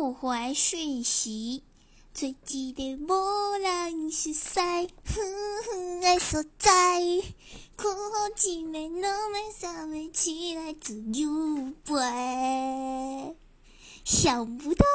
不回讯息，最一个无人熟悉，哼哼爱所在，看好一暝都暝三暝起来自由飞，想不到？